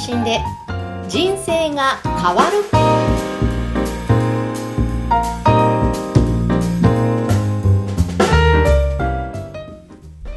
信で人生が変わる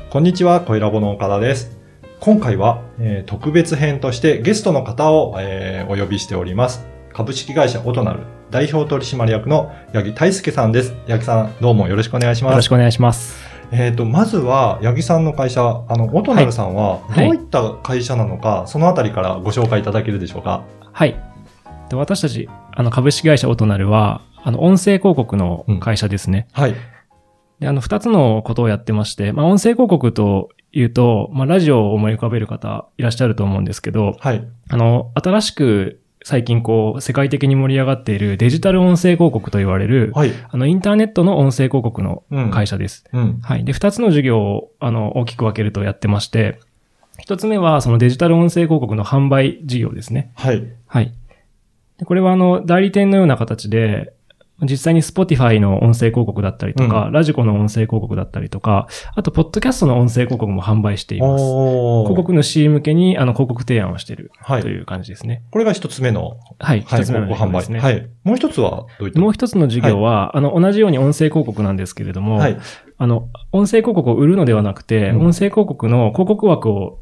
こんにちは、小ラボの岡田です。今回は、えー特別編としてゲストの方を、えーお呼びしております。株式会社オトナル代表取締役の八木大輔さんです。八木さん、どうもよろしくお願いします。よろしくお願いします。えっ、と、まずは、八木さんの会社、あの、オトナルさんは、はいどういった会社なのか、そのあたりからご紹介いただけるでしょうか？はい。で私たち、あの、株式会社オトナルは、あの、音声広告の会社ですね。はい。で、あの、二つのことをやってまして、まあ、音声広告というと、まあ、ラジオを思い浮かべる方いらっしゃると思うんですけど、はい。あの、新しく最近こう、世界的に盛り上がっているデジタル音声広告と言われる、はい。あの、インターネットの音声広告の会社です。うん。はい。で、二つの事業を、あの、大きく分けるとやってまして、一つ目は、そのデジタル音声広告の販売事業ですね。はい。はい。でこれはあの、代理店のような形で、実際に Spotify の音声広告だったりとか、うラジコの音声広告だったりとか、あと、ポッドキャストの音声広告も販売しています。広告主向けに、あの、広告提案をしているはいという感じですね。これが一つ目の、はい。はい、一つ目の広告販売。ですね。はい。もう一つは、どういった？もう一つの事業は、あの、同じように音声広告なんですけれども、はい。あの、音声広告を売るのではなくて、うん音声広告の広告枠を、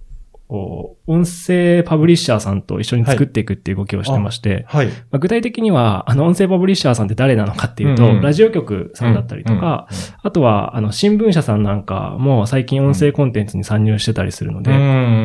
こう音声パブリッシャーさんと一緒に作っていくっていう動きをしてまして、はい。まあ具体的には、あの、音声パブリッシャーさんって誰なのかっていうと、うんうんラジオ局さんだったりとか、あとは、あの、新聞社さんなんかも最近音声コンテンツに参入してたりするので、うん。う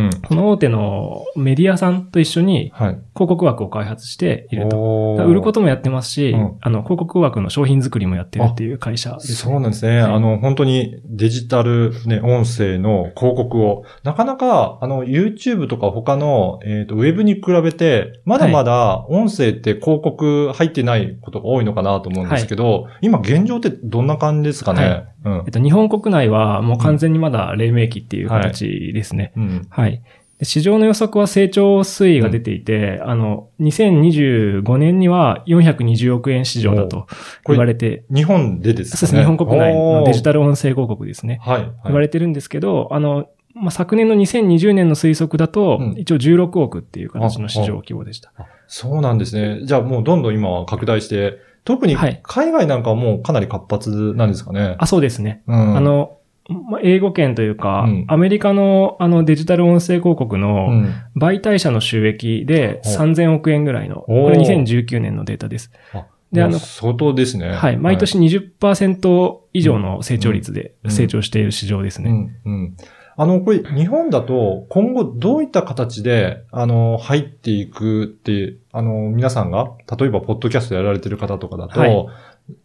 ん。この大手のメディアさんと一緒にはい。広告枠を開発していると。おー売ることもやってますし、うんあの、広告枠の商品作りもやってるっていう会社です、そうなんですね。はいあの、本当にデジタルね、音声の広告を、なかなか、あの、YouTube とか他の、えっ、と、ウェブに比べて、まだまだ音声って広告入ってないことが多いのかなと思うんですけど、今現状ってどんな感じですかね、はいうんえっ。と、日本国内はもう完全にまだ黎明期っていう形ですね。うん。はい。で市場の予測は成長推移が出ていて、あの、2025年には420億円市場だと言われて、日本でですね？そうですね、日本国内のデジタル。ル音声広告ですね。はい。はい言われてるんですけど、あの、まあ、昨年の2020年の推測だと、うん一応16億っていう形の市場規模でした。そうなんですね。じゃあもうどんどん今は拡大して、特にはい海外なんかはもうかなり活発なんですかね。あ、そうですね。うん。あ、の、まあ英語圏というか、うんアメリカのあのデジタル音声広告うのん。媒体者の収益でほう3000億円ぐらいの、これ2019年のデータです。あであの相当ですね。はい。毎年20%以上の成長率でうん成長している市場ですね。うん、うん。あの、これ、日本だと、今後どういった形で、あの、入っていくって、あの、皆さんが、例えば、ポッドキャストやられてる方とかだと、はい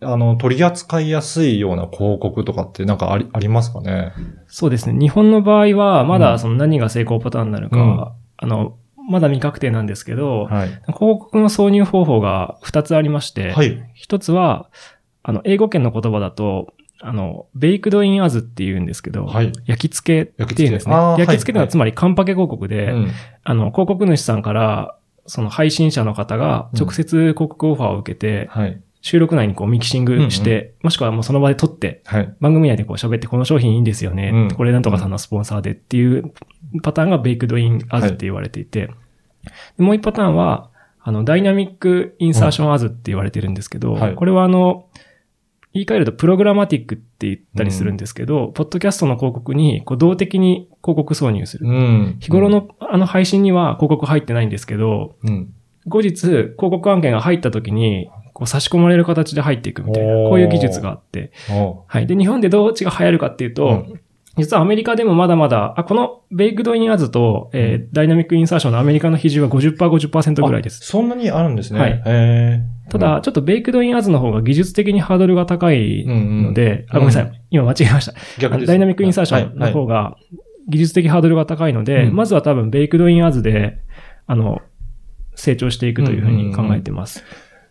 あの、取り扱いやすいような広告とかってなんかあり、ありますかね？そうですね。日本の場合は、まうんだその何が成功パターンになるか、うんあの、まだ未確定なんですけど、はい。広告の挿入方法が2つありまして、はい。一つは、あの、英語圏の言葉だと、あの、 baked-in ads って言うんですけど、はい。焼き付けっていうんですね。焼き付けあー焼き付けというのはいはつまり完パケ広告で、うん。あの、広告主さんから、その配信者の方が直接広告オファーを受けて、はい。収録内にこうミキシングして、もしくはもうその場で撮って、はい。番組内でこう喋ってこの商品いいんですよね。うんこれなんとかさんのスポンサーでっていうパターンが baked-in ads って言われていて、でもう一パターンは、あの、 dynamic insertion ads って言われてるんですけど、はいこれはあの、言い換えると programmatic って言ったりするんですけど、ポッドキャストの広告にこう動的に広告挿入する。うん。日頃のあの配信には広告入ってないんですけど、うん。後日広告案件が入った時に、こう差し込まれる形で入っていくみたいな、こういう技術があって、おはい。で、日本でどっちが流行るかっていうと、うん実はアメリカでもまだまだ、あ、この baked-in ads と、えー dynamic insertion のアメリカの比重は50%、50%ぐらいです。あそんなにあるんですね。はいただ、、ちょっと baked-in ads の方が技術的にハードルが高いので、うんあ、ごめんなさい。今間違えました。逆です dynamic insertion の方が技術的ハードルが高いので、うんまずは多分 baked- in ads で、あの、成長していくというふうに考えてます。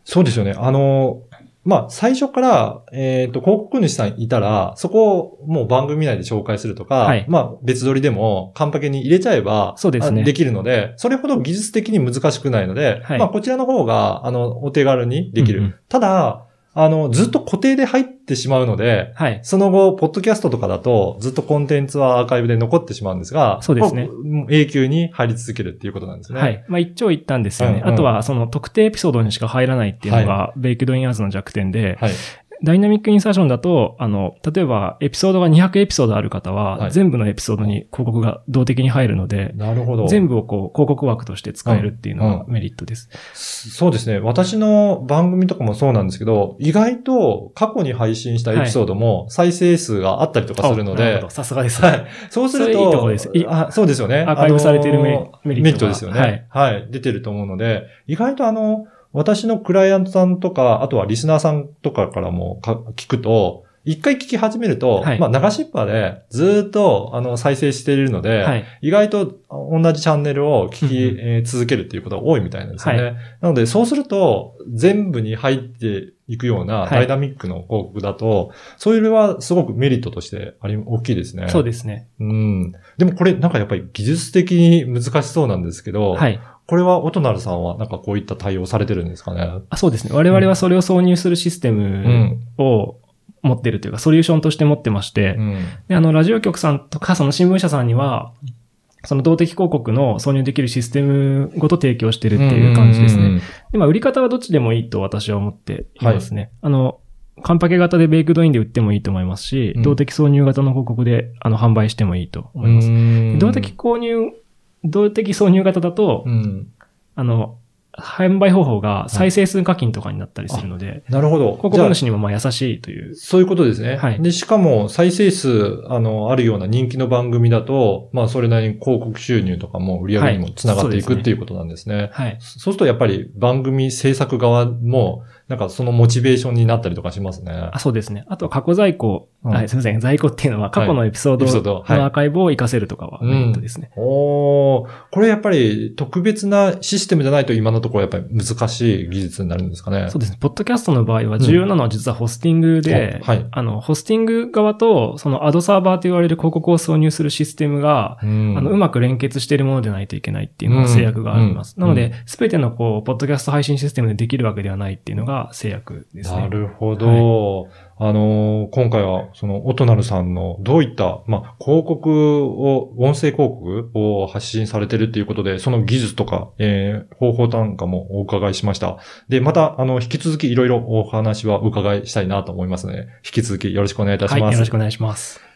そうですよね。あの、まあ、最初から、えっ、と、広告主さんいたら、そこをもう番組内で紹介するとか、はい。まあ、別撮りでも、完パケに入れちゃえば、そうですね。あできるので、それほど技術的に難しくないので、はい。まあ、こちらの方が、あの、お手軽にできる。うんうん。ただ、あの、ずっと固定で入ってしまうので、はい。その後、ポッドキャストとかだと、ずっとコンテンツはアーカイブで残ってしまうんですが、そうですね永久に入り続けるっていうことなんですね。はい。まあ一長一短ですよね。うんうんあとは、その特定エピソードにしか入らないっていうのが、 baked-in ads の弱点で、はい。 dynamic insertion だと、あの、例えばエピソードが200エピソードある方は、はい全部のエピソードに広告が動的に入るので、なるほど。全部をこう、広告枠として使えるっていうのがうメリットです。そうですね。私の番組とかもそうなんですけど、意外と過去に配信したエピソードも再生数があったりとかするのでさすがです。はい。そうすると、いいとこですいあそうですよね。アーカイブされてるメリットがメリットですよね。はい。出てると思うので、意外とあの、私のクライアントさんとか、あとはリスナーさんとかからもか聞くと、一回聞き始めると、はいまあ流しっぱでずーっとあの再生しているので、はい。意外と同じチャンネルを聞き、えー続けるっていうことが多いみたいなんですよね。はなので、そうすると、全部に入っていくようなはいダイナミックの広告だと、そういうのはすごくメリットとしてあり、大きいですね。そうですね。うん。でもこれなんかやっぱり技術的に難しそうなんですけど、はい。これはオトナルさんはなんかこういった対応されてるんですかね？あそうですね。我々はそれを挿入するシステうムん。を持ってるというか、ソリューションとして持ってまして、うん。で、あの、ラジオ局さんとか、その新聞社さんには、その動的広告の挿入できるシステムごと提供してるっていう感じですね。ね。で、まあ、売り方はどっちでもいいと私は思っていますね。あの、カンパケ型でベイクドインで売ってもいいと思いますし、うん動的挿入型の広告で、あの、販売してもいいと思います。うん動的購入、動的挿入型だと、うん。あの、販売方法が再生数課金とかになったりするので、なるほど。広告主にもまあ優しいという。そういうことですね。はいで、しかも再生数、あの、あるような人気の番組だと、まあ、それなりに広告収入とかも売り上げにもつながっていく、はいっていうことなんですね。はい。そうするとやっぱり番組制作側も、なんかそのモチベーションになったりとかしますねあ、。そうですね。あとは過去在庫、うんはい、すみません。在庫っていうのは過去のエピソードのアーカイブを活かせるとかはメリットですね。おーこれやっぱり特別なシステムじゃないと今のところやっぱり難しい技術になるんですかね。そうですね。ポッドキャストの場合は重要なのは実はホスティングで、あはいあの、ホスティング側と、そのアドサーバーと言われる広告を挿入するシステムが、うんあの、うまく連結しているものでないといけないっていうのが制約があります。うんうなので、すべてのこう、ポッドキャスト配信システムでできるわけではないっていうのが制約ですね。なるほど。あのー今回は、その、オトナルさんの、どういった、まあ、広告を、音声広告を発信されてるっていうことで、その技術とか、えー方法なんかもお伺いしました。で、また、あの、引き続きいろいろお話はお伺いしたいなと思いますので、引き続きよろしくお願いいたします。はい、よろしくお願いします。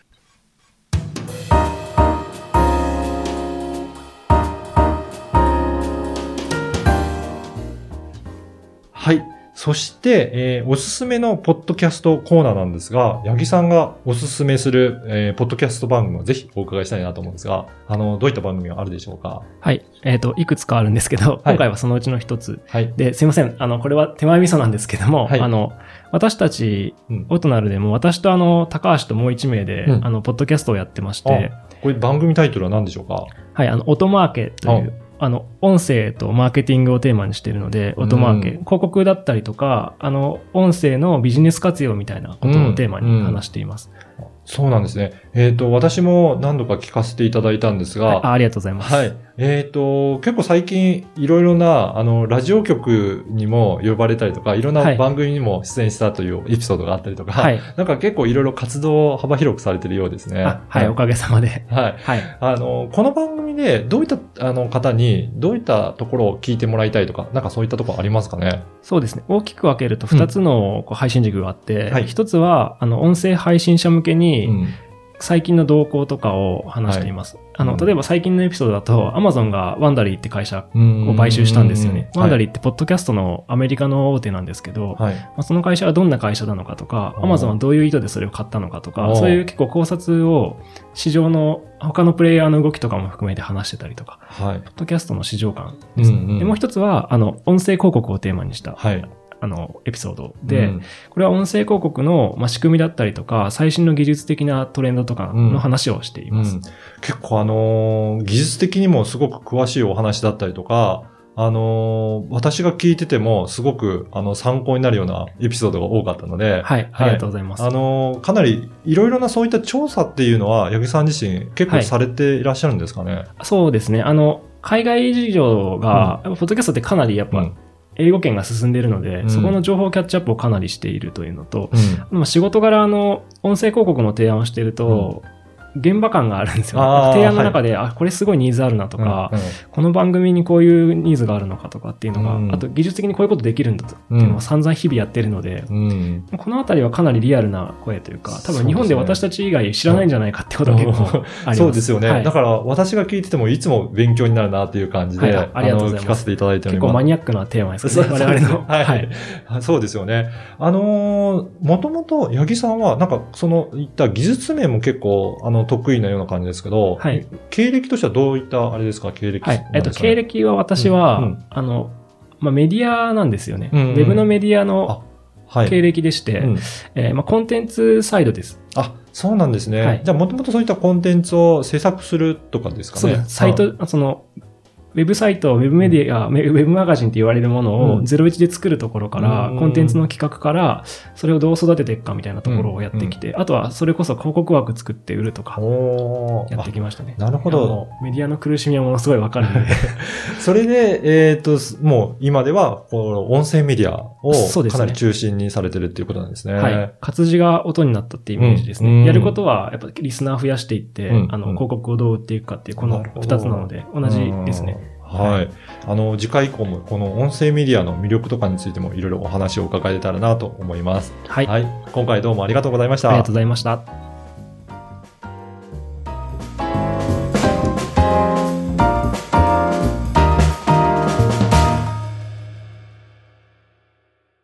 そして、えーおすすめのポッドキャストコーナーなんですが、八木さんがおすすめする、えーポッドキャスト番組をぜひお伺いしたいなと思うんですが、あの、どういった番組があるでしょうか？はい。えっ、と、いくつかあるんですけど、今回はそのうちの一つ。はい。で、すいません。あの、これは手前味噌なんですけども、はいあの、私たち、うんオトナルでも、私とあの、高橋ともう一名で、うんあの、ポッドキャストをやってまして、これ番組タイトルは何でしょうか？はい、あの、オトマーケという、あの、音声とマーケティングをテーマにしているので、オトマーケ、うん広告だったりとか、あの、音声のビジネス活用みたいなことをテーマに話しています。そうなんですね。えっ、と、私も何度か聞かせていただいたんですが、はいあありがとうございます。はい。えっ、と、結構最近いろいろな、あの、ラジオ局にも呼ばれたりとか、いろんはない番組にも出演したというエピソードがあったりとか、はい。なんか結構いろいろ活動を幅広くされてるようですね。あはい、おかげさまで。はい。はい。あの、この番組でどういったあの方に、どういったところを聞いてもらいたいとか、なんかそういったところありますかね？そうですね。大きく分けると2つのこう配信軸があって、はい1つは、あの、音声配信者向けに、うん。最近の動向とかを話しています。あの、うん例えば最近のエピソードだと、Amazon がワンダリーって会社をを買収したんですよね。ワンダリリーってポッドキャストのアメリカの大手なんですけど、はい。まあ、その会社はどんな会社なのかとか、おー Amazon はどういう意図でそれを買ったのかとか、そういう結構考察を市場の他のプレイヤーの動きとかも含めて話してたりとか、はい。ポッドキャストの市場感ですね。うんうんで、もう一つは、あの、音声広告をテーマにした、はい。あの、エピソードで、うんこれは音声広告の、まあ、仕組みだったりとか、最新の技術的なトレンドとかの話をしています。うん結構あのー技術的にもすごく詳しいお話だったりとか、あのー私が聞いててもすごくあの参考になるようなエピソードが多かったので、はい、ありがとうございます。あのーかなりいろいろなそういった調査っていうのは、八木さん自身結構されていらっしゃるんですかね？そうですね。あの、海外事情が、やっぱポッドキャストってかなりやっぱ、うん英語圏が進んでいるので、うん。そこの情報キャッチアップをかなりしているというのと、うん。まあ仕事柄の音声広告の提案をしていると、現場感があるんですよ。提案の中で、あ、これすごいニーズあるなとか、うんこの番組にこういうニーズがあるのかとかっていうのが、うんあと技術的にこういうことできるんだとっていうのを散々日々やってるので、うんこのあたりはかなりリアルな声というか、多分日本で私たち以外知らないんじゃないかってことが結構あります。そうですよね。はいだから私が聞いててもいつも勉強になるなっていう感じで、はいありがとうございますの聞かせていただいております。結構マニアックなテーマですね。我々の。はい、そうですよね。あのー、もともと、八木さんは、なんか、その、いった技術面も結構、あの、得意なような感じですけど、はい経歴としてはどういった、あれですか、経歴はい。えっと、経歴は私は、うんうんあの、まあ、メディアなんですよね。うんうんウェブのメディアのはい。経歴でして、うんえーまあ、コンテンツサイドです。あ、そうなんですね。はいじゃあ、もともとそういったコンテンツを制作するとかですかね？そうです。サイト、その、ウェブサイト、ウェブメディア、ウェブマガジンって言われるものをうん01で作るところから、うんコンテンツの企画から、それをどう育てていくかみたいなところをやってきて、あとはそれこそ広告枠作って売るとか、やってきましたね。あなるほど。メディアの苦しみはものすごいわかるので。それで、えっ、と、もう今では、この音声メディアをかなり中心にされてるっていうことなんですね。はい。活字が音になったっていうイメージですね。うんやることは、やっぱリスナー増やしていって、うんあの、うん広告をどう売っていくかっていう、この二つなので、同じですね。うん。はい。あの、次回以降も、この音声メディアの魅力とかについてもいろいろお話を伺えたらなと思います。はい。はい。今回どうもありがとうございました。ありがとうございました。